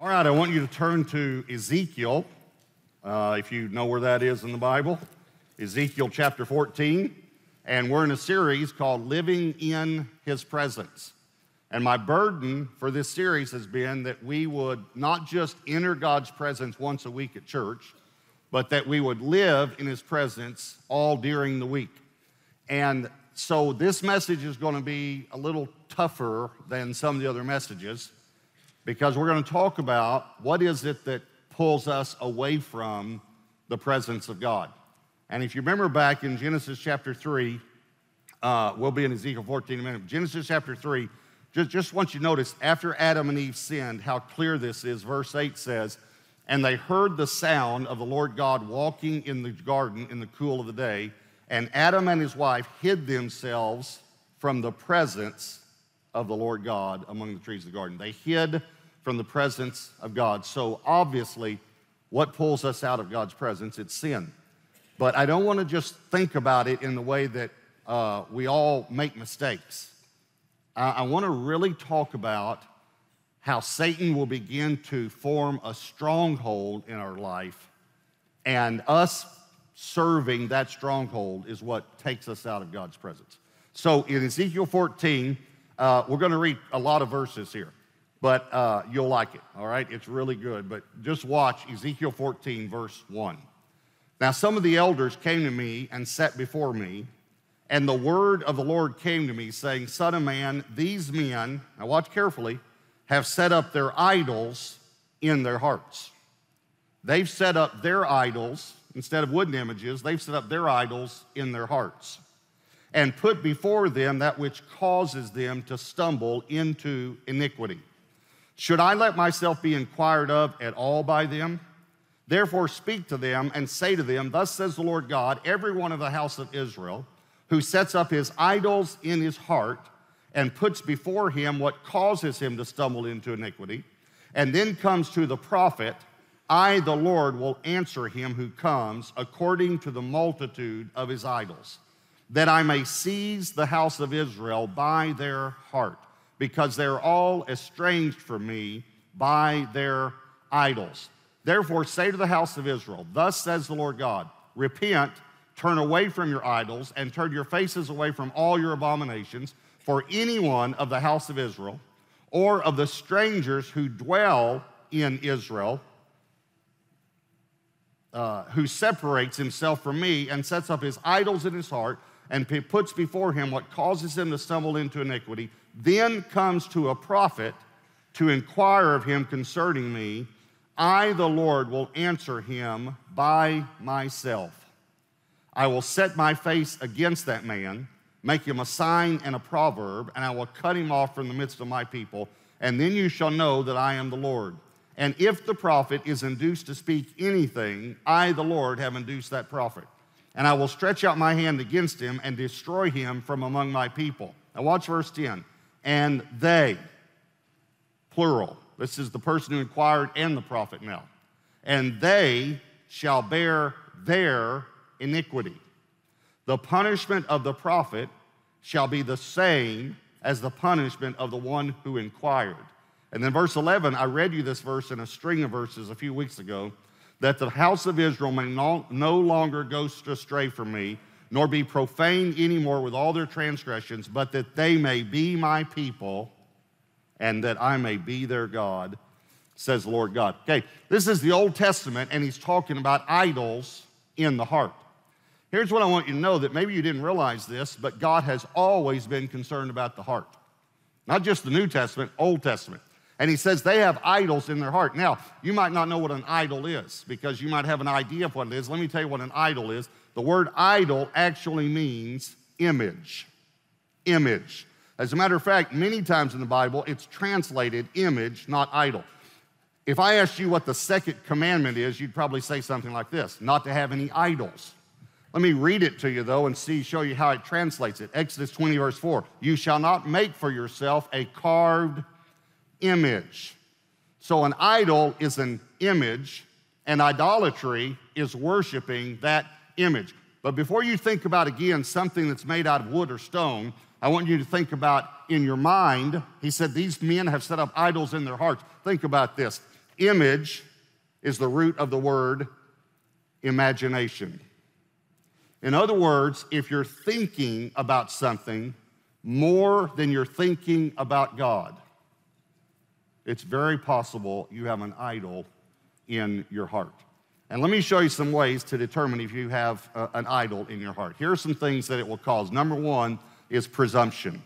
All right, I want you to turn to Ezekiel, uh, if you know where that is in the Bible. Ezekiel chapter 14. And we're in a series called Living in His Presence. And my burden for this series has been that we would not just enter God's presence once a week at church, but that we would live in His presence all during the week. And so this message is going to be a little tougher than some of the other messages because we're going to talk about what is it that pulls us away from the presence of God. And if you remember back in Genesis chapter 3, uh, we'll be in Ezekiel 14 in a minute. Genesis chapter 3, just, just want you to notice after Adam and Eve sinned, how clear this is. Verse 8 says, And they heard the sound of the Lord God walking in the garden in the cool of the day, and Adam and his wife hid themselves from the presence of the Lord God among the trees of the garden. They hid from the presence of God. So obviously, what pulls us out of God's presence? It's sin. But I don't want to just think about it in the way that uh, we all make mistakes. I, I want to really talk about how Satan will begin to form a stronghold in our life, and us serving that stronghold is what takes us out of God's presence. So in Ezekiel 14, uh, we're going to read a lot of verses here but uh, you'll like it, all right? It's really good. But just watch Ezekiel 14, verse 1. Now, some of the elders came to me and sat before me, and the word of the Lord came to me, saying, Son of man, these men, now watch carefully, have set up their idols in their hearts. They've set up their idols, instead of wooden images, they've set up their idols in their hearts and put before them that which causes them to stumble into iniquity. Should I let myself be inquired of at all by them? Therefore, speak to them and say to them, Thus says the Lord God, every one of the house of Israel who sets up his idols in his heart and puts before him what causes him to stumble into iniquity, and then comes to the prophet, I, the Lord, will answer him who comes according to the multitude of his idols, that I may seize the house of Israel by their heart because they're all estranged from me by their idols. Therefore, say to the house of Israel, Thus says the Lord God, repent, turn away from your idols, and turn your faces away from all your abominations. For anyone of the house of Israel, or of the strangers who dwell in Israel, uh, who separates himself from me and sets up his idols in his heart and puts before him what causes him to stumble into iniquity, then comes to a prophet to inquire of him concerning me, I, the Lord, will answer him by myself. I will set my face against that man, make him a sign and a proverb, and I will cut him off from the midst of my people. And then you shall know that I am the Lord. And if the prophet is induced to speak anything, I, the Lord, have induced that prophet. And I will stretch out my hand against him and destroy him from among my people. Now, watch verse 10 and they, plural. This is the person who inquired and the prophet now. And they shall bear their iniquity. The punishment of the prophet shall be the same as the punishment of the one who inquired. And then, verse 11, I read you this verse in a string of verses a few weeks ago that the house of Israel may no, no longer go astray from me, nor be profane anymore with all their transgressions, but that they may be my people and that I may be their God, says the Lord God. Okay, this is the Old Testament, and he's talking about idols in the heart. Here's what I want you to know that maybe you didn't realize this, but God has always been concerned about the heart. Not just the New Testament, Old Testament. And he says they have idols in their heart. Now, you might not know what an idol is because you might have an idea of what it is. Let me tell you what an idol is. The word idol actually means image. Image. As a matter of fact, many times in the Bible, it's translated image, not idol. If I asked you what the second commandment is, you'd probably say something like this not to have any idols. Let me read it to you, though, and see, show you how it translates it. Exodus 20, verse 4. You shall not make for yourself a carved image. So, an idol is an image, and idolatry is worshiping that image. But before you think about again something that's made out of wood or stone, I want you to think about in your mind, he said, These men have set up idols in their hearts. Think about this. Image is the root of the word imagination. In other words, if you're thinking about something more than you're thinking about God, it's very possible you have an idol in your heart. And let me show you some ways to determine if you have uh, an idol in your heart. Here are some things that it will cause. Number one is presumption.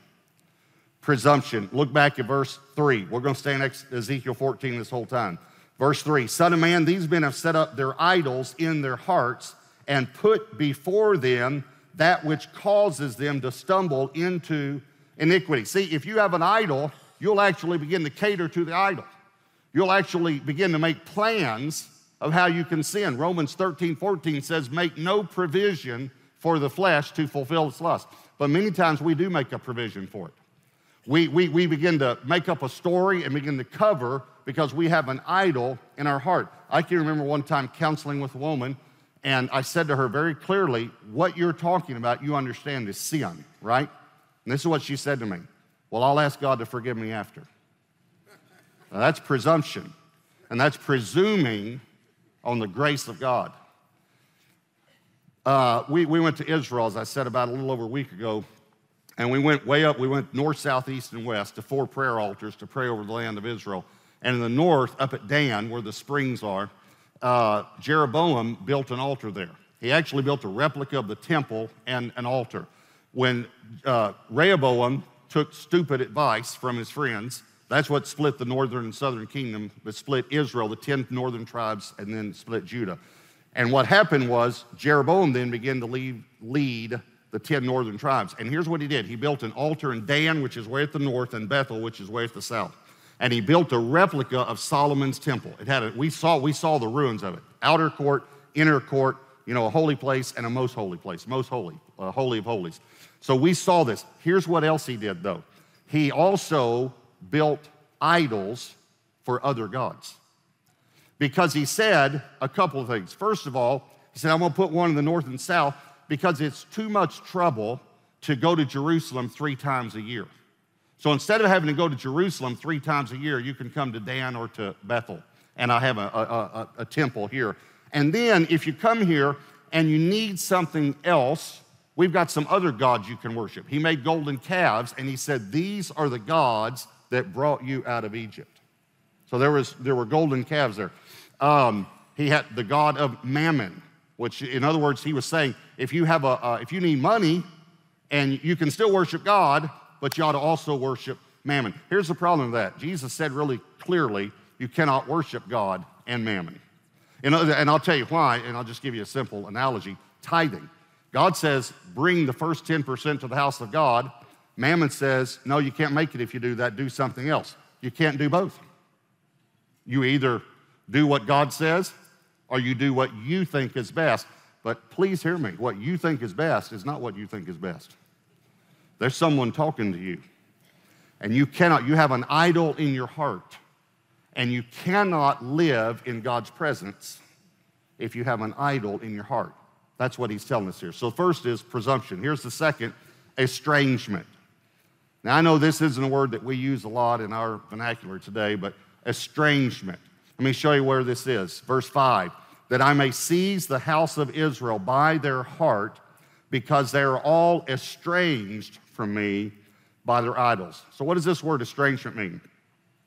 Presumption. Look back at verse 3. We're going to stay in Ezekiel 14 this whole time. Verse 3 Son of man, these men have set up their idols in their hearts and put before them that which causes them to stumble into iniquity. See, if you have an idol, you'll actually begin to cater to the idol. You'll actually begin to make plans of how you can sin. Romans 13, 14 says, Make no provision for the flesh to fulfill its lust. But many times we do make a provision for it. We, we, we begin to make up a story and begin to cover because we have an idol in our heart. I can remember one time counseling with a woman, and I said to her very clearly, What you're talking about, you understand, is sin, right? And this is what she said to me Well, I'll ask God to forgive me after. Now, that's presumption, and that's presuming on the grace of God. Uh, we, we went to Israel, as I said about a little over a week ago, and we went way up. We went north, south, east, and west to four prayer altars to pray over the land of Israel. And in the north, up at Dan, where the springs are, uh, Jeroboam built an altar there. He actually built a replica of the temple and an altar. When uh, Rehoboam took stupid advice from his friends, that's what split the northern and southern kingdom, that split Israel, the 10 northern tribes, and then split Judah. And what happened was Jeroboam then began to lead, lead the 10 northern tribes. And here's what he did he built an altar in Dan, which is way at the north, and Bethel, which is way at the south. And he built a replica of Solomon's temple. It had a, we saw we saw the ruins of it. Outer court, inner court, you know, a holy place and a most holy place, most holy, a holy of holies. So we saw this. Here's what else he did though. He also built idols for other gods. Because he said a couple of things. First of all, he said, I'm going to put one in the north and south because it's too much trouble to go to Jerusalem three times a year. So instead of having to go to Jerusalem three times a year, you can come to Dan or to Bethel. And I have a, a, a, a temple here. And then if you come here and you need something else, we've got some other gods you can worship. He made golden calves and he said, These are the gods that brought you out of Egypt. So there, was, there were golden calves there. Um, he had the god of mammon, which, in other words, he was saying, if you, have a, uh, if you need money and you can still worship God, but you ought to also worship mammon. Here's the problem with that Jesus said really clearly, you cannot worship God and mammon. And, and I'll tell you why, and I'll just give you a simple analogy tithing. God says, bring the first 10% to the house of God, Mammon says, no, you can't make it if you do that, do something else. You can't do both. You either do what God says or you do what you think is best. But please hear me what you think is best is not what you think is best. There's someone talking to you, and you cannot, you have an idol in your heart, and you cannot live in God's presence if you have an idol in your heart. That's what he's telling us here. So, first is presumption. Here's the second estrangement. Now, I know this isn't a word that we use a lot in our vernacular today, but estrangement. Let me show you where this is. Verse 5 that I may seize the house of Israel by their heart, because they are all estranged from me by their idols. So, what does this word estrangement mean?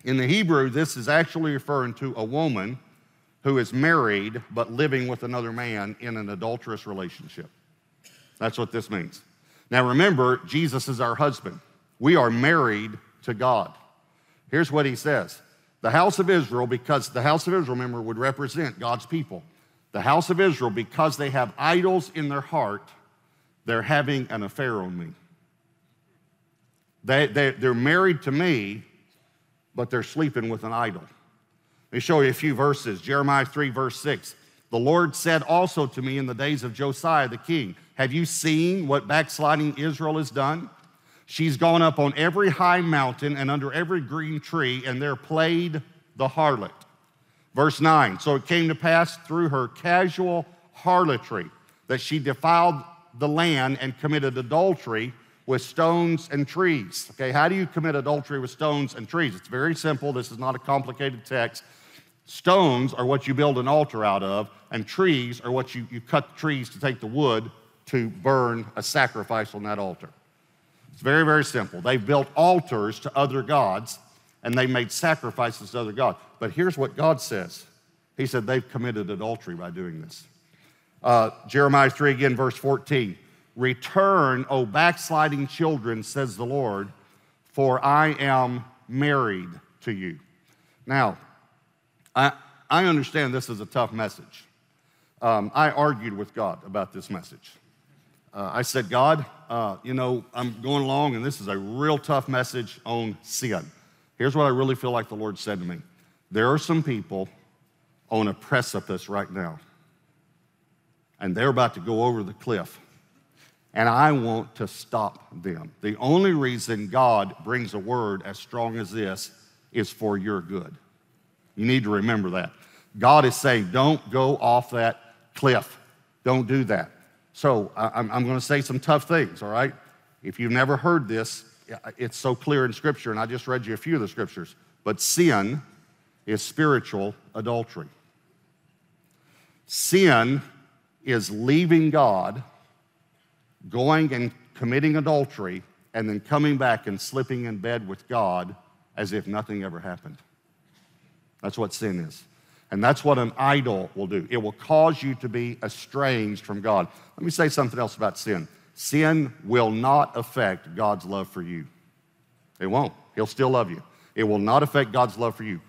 In the Hebrew, this is actually referring to a woman who is married but living with another man in an adulterous relationship. That's what this means. Now, remember, Jesus is our husband. We are married to God. Here's what he says The house of Israel, because the house of Israel, remember, would represent God's people. The house of Israel, because they have idols in their heart, they're having an affair on me. They, they, they're married to me, but they're sleeping with an idol. Let me show you a few verses. Jeremiah 3, verse 6. The Lord said also to me in the days of Josiah the king, Have you seen what backsliding Israel has done? She's gone up on every high mountain and under every green tree, and there played the harlot. Verse 9 So it came to pass through her casual harlotry that she defiled the land and committed adultery with stones and trees. Okay, how do you commit adultery with stones and trees? It's very simple. This is not a complicated text. Stones are what you build an altar out of, and trees are what you, you cut trees to take the wood to burn a sacrifice on that altar. It's very, very simple. They built altars to other gods and they made sacrifices to other gods. But here's what God says He said they've committed adultery by doing this. Uh, Jeremiah 3 again, verse 14. Return, O backsliding children, says the Lord, for I am married to you. Now, I, I understand this is a tough message. Um, I argued with God about this message. Uh, I said, God, uh, you know, I'm going along, and this is a real tough message on sin. Here's what I really feel like the Lord said to me there are some people on a precipice right now, and they're about to go over the cliff. And I want to stop them. The only reason God brings a word as strong as this is for your good. You need to remember that. God is saying, don't go off that cliff. Don't do that. So I'm, I'm going to say some tough things, all right? If you've never heard this, it's so clear in Scripture, and I just read you a few of the Scriptures. But sin is spiritual adultery. Sin is leaving God, going and committing adultery, and then coming back and slipping in bed with God as if nothing ever happened. That's what sin is. And that's what an idol will do. It will cause you to be estranged from God. Let me say something else about sin. Sin will not affect God's love for you. It won't. He'll still love you. It will not affect God's love for you.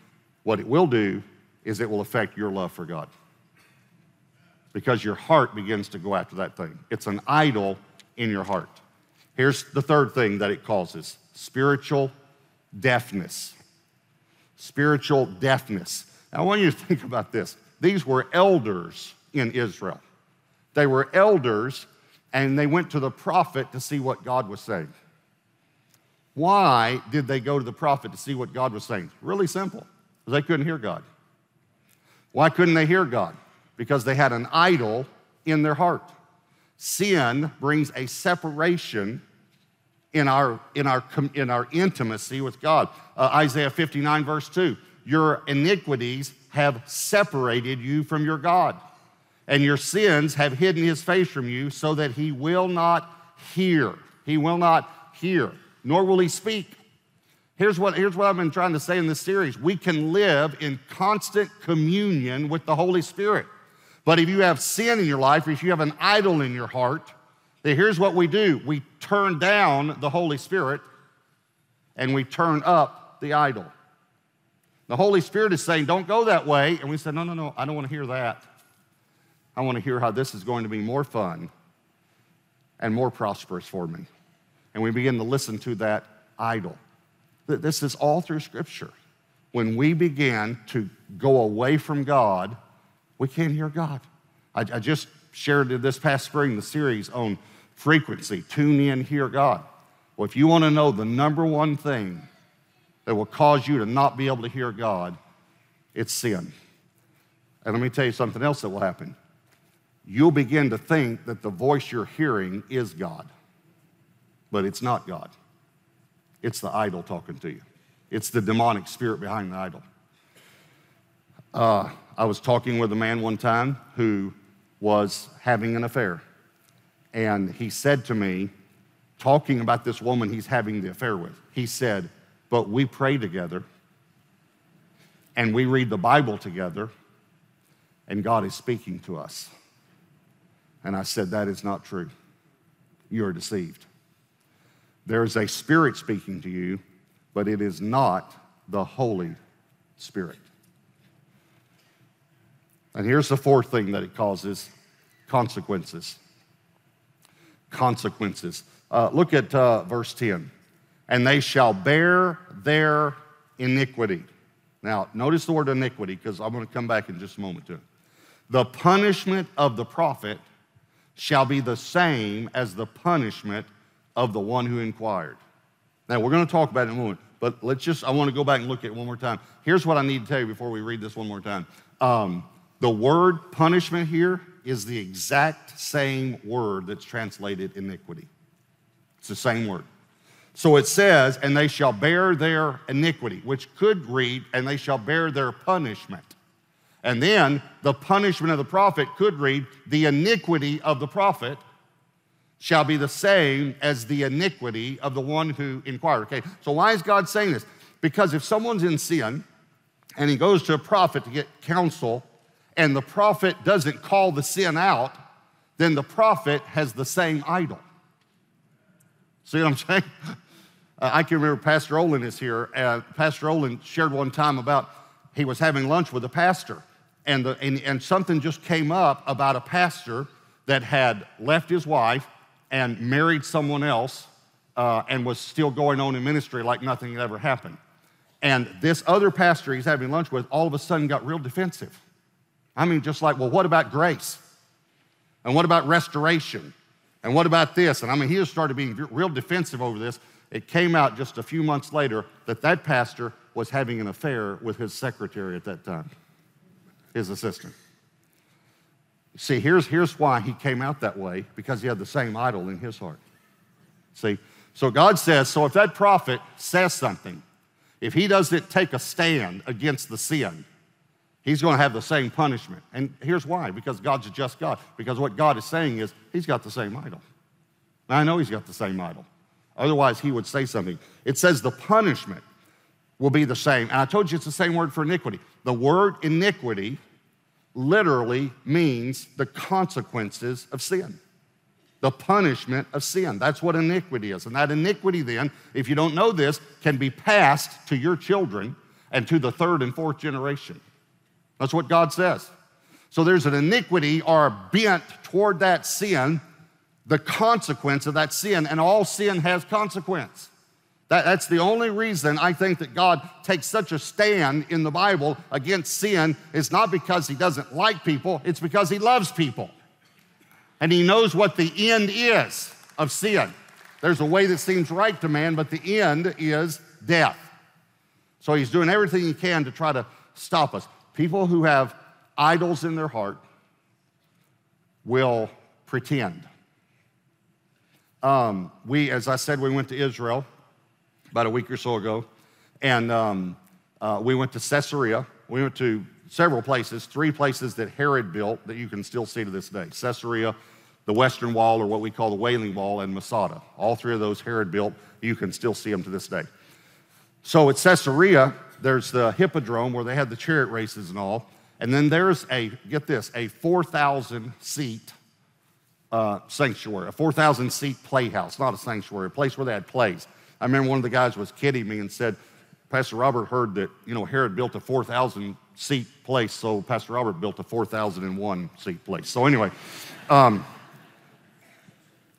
What it will do is it will affect your love for God. Because your heart begins to go after that thing. It's an idol in your heart. Here's the third thing that it causes spiritual deafness. Spiritual deafness. I want you to think about this. These were elders in Israel. They were elders, and they went to the prophet to see what God was saying. Why did they go to the prophet to see what God was saying? Really simple, they couldn't hear God. Why couldn't they hear God? Because they had an idol in their heart. Sin brings a separation in our, in our, in our intimacy with God. Uh, Isaiah 59, verse 2 Your iniquities have separated you from your God, and your sins have hidden his face from you so that he will not hear. He will not hear, nor will he speak. Here's what, here's what I've been trying to say in this series we can live in constant communion with the Holy Spirit. But if you have sin in your life, if you have an idol in your heart, then here's what we do we turn down the Holy Spirit and we turn up the idol. The Holy Spirit is saying, Don't go that way. And we said, No, no, no, I don't want to hear that. I want to hear how this is going to be more fun and more prosperous for me. And we begin to listen to that idol. This is all through Scripture. When we begin to go away from God, we can't hear God. I, I just shared this past spring the series on frequency. Tune in, hear God. Well, if you want to know the number one thing that will cause you to not be able to hear God, it's sin. And let me tell you something else that will happen. You'll begin to think that the voice you're hearing is God, but it's not God. It's the idol talking to you, it's the demonic spirit behind the idol. Uh, I was talking with a man one time who was having an affair. And he said to me, talking about this woman he's having the affair with, he said, But we pray together and we read the Bible together, and God is speaking to us. And I said, That is not true. You are deceived. There is a spirit speaking to you, but it is not the Holy Spirit. And here's the fourth thing that it causes consequences consequences. Uh, look at uh, verse 10. And they shall bear their iniquity. Now, notice the word iniquity because I'm going to come back in just a moment to it. The punishment of the prophet shall be the same as the punishment of the one who inquired. Now, we're going to talk about it in a moment, but let's just, I want to go back and look at it one more time. Here's what I need to tell you before we read this one more time. Um, the word punishment here is the exact same word that's translated iniquity. It's the same word. So it says, and they shall bear their iniquity, which could read, and they shall bear their punishment. And then the punishment of the prophet could read, The iniquity of the prophet shall be the same as the iniquity of the one who inquired. Okay, so why is God saying this? Because if someone's in sin and he goes to a prophet to get counsel, and the prophet doesn't call the sin out, then the prophet has the same idol. See what I'm saying? Uh, I can remember Pastor Olin is here. Uh, pastor Olin shared one time about he was having lunch with a pastor, and, the, and, and something just came up about a pastor that had left his wife and married someone else uh, and was still going on in ministry like nothing had ever happened. And this other pastor he's having lunch with all of a sudden got real defensive. I mean, just like, well, what about grace? And what about restoration? And what about this? And I mean, he just started being real defensive over this. It came out just a few months later that that pastor was having an affair with his secretary at that time, his assistant. See, here's, here's why he came out that way because he had the same idol in his heart. See, so God says, so if that prophet says something, if he doesn't take a stand against the sin, he's going to have the same punishment. And here's why because God's a just God. Because what God is saying is, he's got the same idol. Now, I know he's got the same idol. Otherwise, he would say something. It says the punishment will be the same. And I told you it's the same word for iniquity. The word iniquity literally means the consequences of sin, the punishment of sin. That's what iniquity is. And that iniquity, then, if you don't know this, can be passed to your children and to the third and fourth generation. That's what God says. So there's an iniquity or a bent toward that sin the consequence of that sin, and all sin has consequence. That, that's the only reason I think that God takes such a stand in the Bible against sin is not because he doesn't like people, it's because he loves people. And he knows what the end is of sin. There's a way that seems right to man, but the end is death. So he's doing everything he can to try to stop us. People who have idols in their heart will pretend. Um, we, as I said, we went to Israel about a week or so ago, and um, uh, we went to Caesarea. We went to several places, three places that Herod built that you can still see to this day Caesarea, the Western Wall, or what we call the Wailing Wall, and Masada. All three of those Herod built. You can still see them to this day. So at Caesarea, there's the Hippodrome where they had the chariot races and all. And then there's a, get this, a 4,000 seat uh, sanctuary, a 4,000 seat playhouse, not a sanctuary, a place where they had plays. I remember one of the guys was kidding me and said, Pastor Robert heard that, you know, Herod built a 4,000 seat place, so Pastor Robert built a 4,001 seat place. So anyway, um,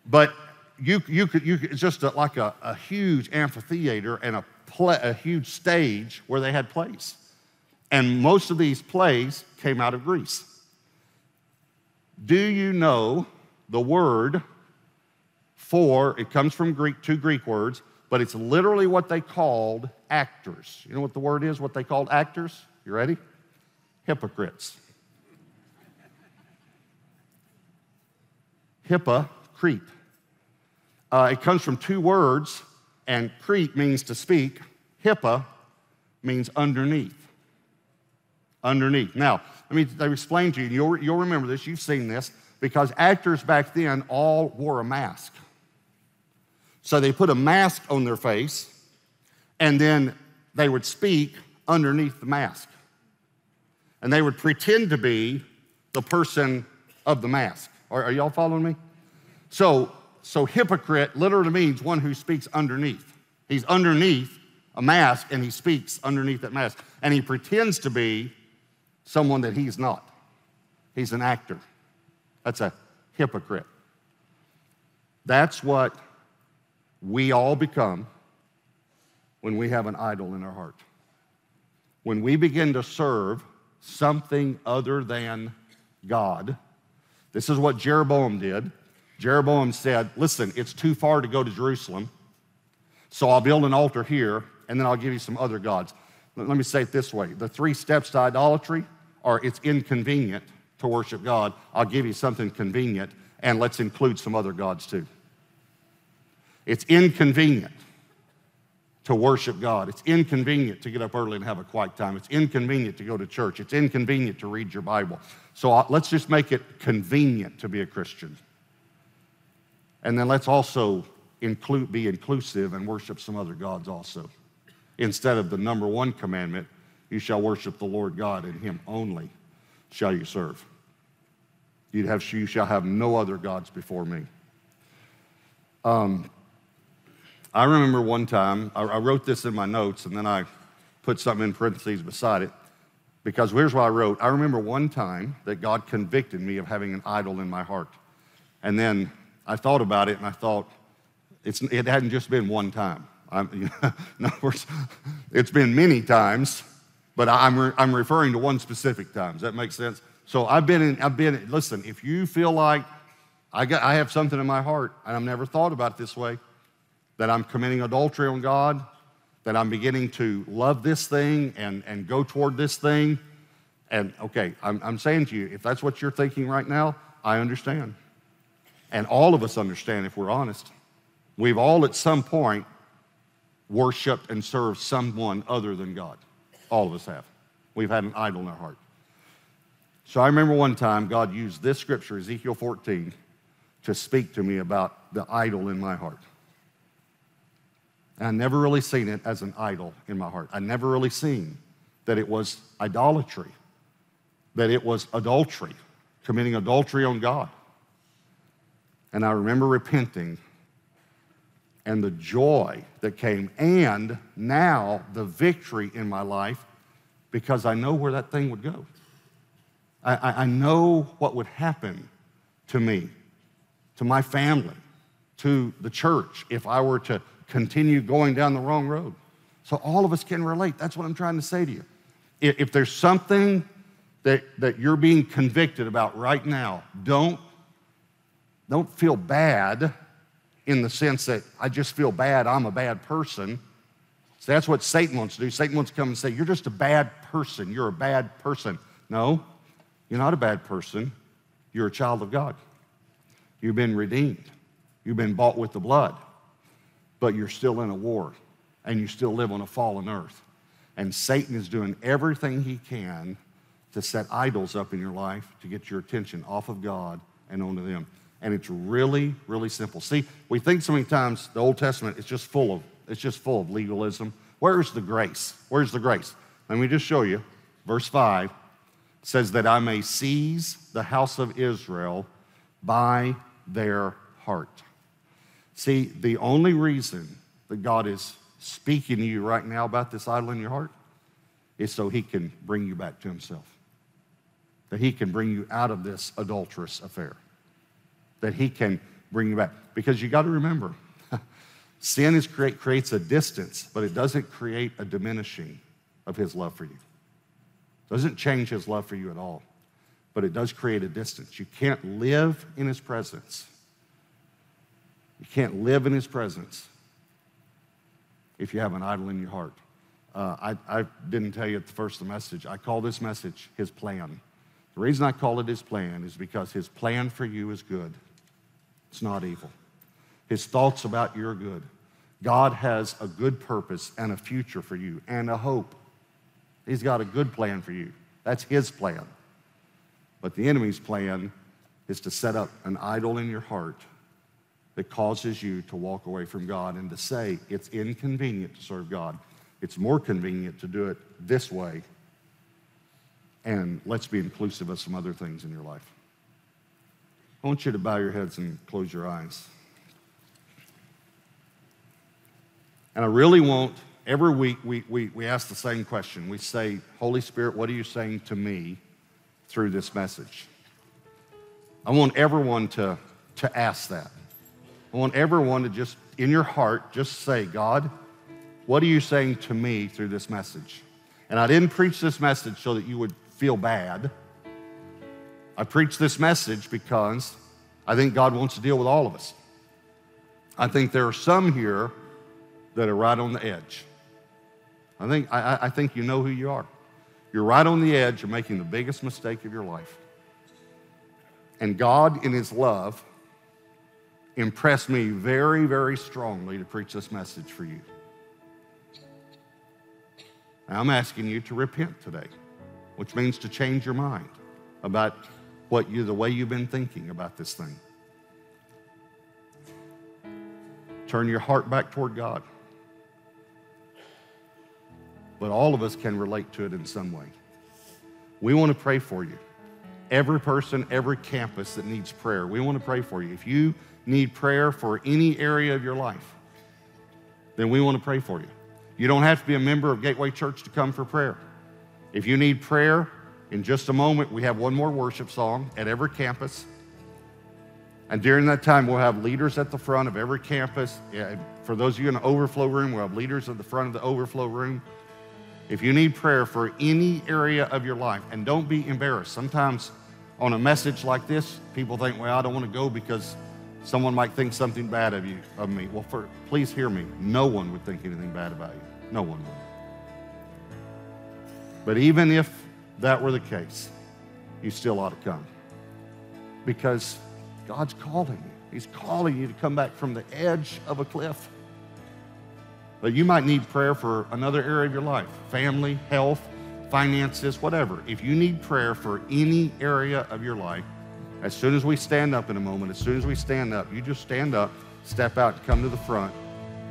but you, you could, you could, it's just a, like a, a huge amphitheater and a, play, a huge stage where they had plays. And most of these plays came out of Greece. Do you know the word for, it comes from Greek, two Greek words, but it's literally what they called actors. You know what the word is, what they called actors? You ready? Hypocrites. Hypocrite. Uh, it comes from two words, and crete means to speak. Hippa means underneath. Underneath. Now, let me, let me explain to you. You'll, you'll remember this. You've seen this because actors back then all wore a mask. So they put a mask on their face and then they would speak underneath the mask. And they would pretend to be the person of the mask. Are, are y'all following me? So, so hypocrite literally means one who speaks underneath. He's underneath a mask and he speaks underneath that mask. And he pretends to be someone that he's not. He's an actor. That's a hypocrite. That's what we all become when we have an idol in our heart. When we begin to serve something other than God, this is what Jeroboam did. Jeroboam said, Listen, it's too far to go to Jerusalem, so I'll build an altar here, and then I'll give you some other gods. Let me say it this way the three steps to idolatry are it's inconvenient to worship God, I'll give you something convenient, and let's include some other gods too. It's inconvenient to worship God. It's inconvenient to get up early and have a quiet time. It's inconvenient to go to church. It's inconvenient to read your Bible. So uh, let's just make it convenient to be a Christian. And then let's also include, be inclusive and worship some other gods also. Instead of the number one commandment, you shall worship the Lord God, and Him only shall you serve. You'd have, you shall have no other gods before me. Um, I remember one time, I, I wrote this in my notes, and then I put something in parentheses beside it, because here's what I wrote. I remember one time that God convicted me of having an idol in my heart. And then I thought about it, and I thought, it hadn't just been one time. I'm, in other words, it's been many times, but I'm, re, I'm referring to one specific time. Does that make sense? So I've been in, I've been, listen, if you feel like I, got, I have something in my heart, and I've never thought about it this way, that I'm committing adultery on God, that I'm beginning to love this thing and, and go toward this thing. And okay, I'm, I'm saying to you, if that's what you're thinking right now, I understand. And all of us understand if we're honest. We've all at some point worshiped and served someone other than God. All of us have. We've had an idol in our heart. So I remember one time God used this scripture, Ezekiel 14, to speak to me about the idol in my heart. And I never really seen it as an idol in my heart. I never really seen that it was idolatry, that it was adultery, committing adultery on God. And I remember repenting and the joy that came, and now the victory in my life because I know where that thing would go. I, I, know what would happen to me, to my family, to the church if I were to continue going down the wrong road. So all of us can relate. That's what I'm trying to say to you. If, if there's something that, that you're being convicted about right now, don't, don't feel bad in the sense that I just feel bad, I'm a bad person. So that's what Satan wants to do. Satan wants to come and say, You're just a bad person. You're a bad person. No, you're not a bad person. You're a child of God. You've been redeemed. You've been bought with the blood. But you're still in a war and you still live on a fallen earth. And Satan is doing everything he can to set idols up in your life to get your attention off of God and onto them. And it's really, really simple. See, we think so many times the Old Testament is just full of it's just full of legalism. Where's the grace? Where's the grace? Let me just show you. Verse 5 says that I may seize the house of Israel by their heart. See, the only reason that God is speaking to you right now about this idol in your heart is so he can bring you back to himself. That he can bring you out of this adulterous affair that He can bring you back. Because you got to remember, sin is create, creates a distance, but it doesn't create a diminishing of His love for you. It doesn't change His love for you at all, but it does create a distance. You can't live in His presence. You can't live in His presence if you have an idol in your heart. Uh, I, I didn't tell you at the first of the message. I call this message His plan. The reason I call it His plan is because His plan for you is good. It's not evil. His thoughts about your good. God has a good purpose and a future for you and a hope. He's got a good plan for you. That's His plan. But the enemy's plan is to set up an idol in your heart that causes you to walk away from God and to say it's inconvenient to serve God. It's more convenient to do it this way. And let's be inclusive of some other things in your life. I want you to bow your heads and close your eyes. And I really want, every week we, we, we ask the same question. We say, Holy Spirit, what are you saying to me through this message? I want everyone to, to ask that. I want everyone to just, in your heart, just say, God, what are you saying to me through this message? And I didn't preach this message so that you would feel bad. I preach this message because I think God wants to deal with all of us. I think there are some here that are right on the edge. I think, I, I think you know who you are. You're right on the edge you're making the biggest mistake of your life. And God, in His love, impressed me very, very strongly to preach this message for you. I'm asking you to repent today, which means to change your mind about what you, the way you've been thinking about this thing. Turn your heart back toward God. But all of us can relate to it in some way. We want to pray for you. Every person, every campus that needs prayer, we want to pray for you. If you need prayer for any area of your life, then we want to pray for you. You don't have to be a member of Gateway Church to come for prayer. If you need prayer, in just a moment, we have one more worship song at every campus. And during that time, we'll have leaders at the front of every campus. For those of you in the overflow room, we'll have leaders at the front of the overflow room. If you need prayer for any area of your life, and don't be embarrassed. Sometimes on a message like this, people think, well, I don't want to go because someone might think something bad of you, of me. Well, for, please hear me. No one would think anything bad about you. No one would. But even if that were the case, you still ought to come. Because God's calling you. He's calling you to come back from the edge of a cliff. But you might need prayer for another area of your life family, health, finances, whatever. If you need prayer for any area of your life, as soon as we stand up in a moment, as soon as we stand up, you just stand up, step out, come to the front,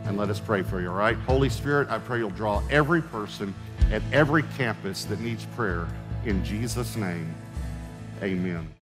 and let us pray for you, all right? Holy Spirit, I pray you'll draw every person at every campus that needs prayer. In Jesus' name, amen.